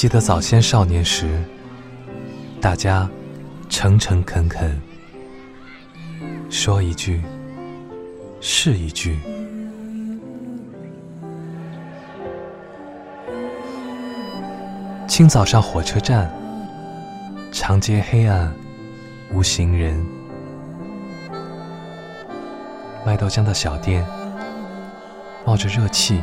记得早先少年时，大家诚诚恳恳，说一句是一句。清早上火车站，长街黑暗无行人，卖豆浆的小店冒着热气。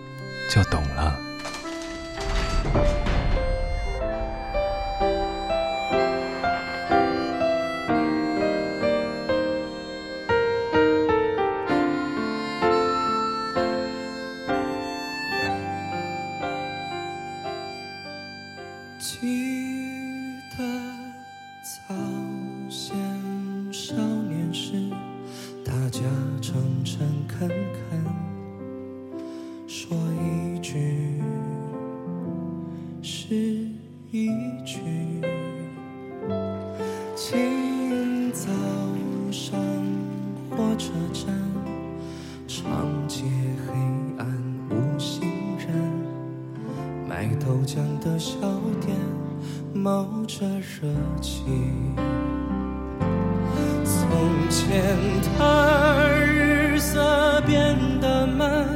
就懂了。记得早冒着热气。从前的日色变得慢。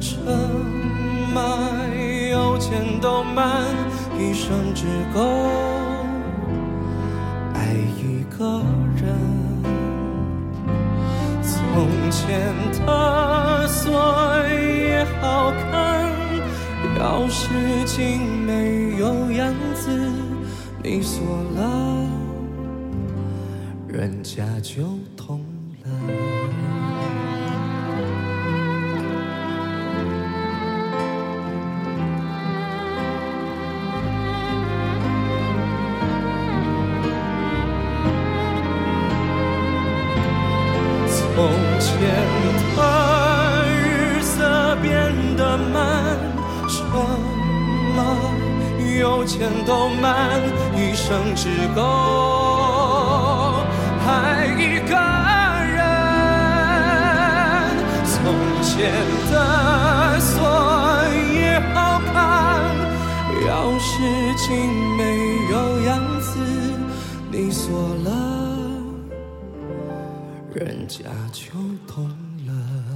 车马邮件都慢，一生只够爱一个人。从前的锁也好看，钥匙精美有样子，你锁了，人家就懂了。从前有钱都慢，一生只够爱一个人。从前的锁也好看，钥匙精美有样子，你锁了。人家就懂了。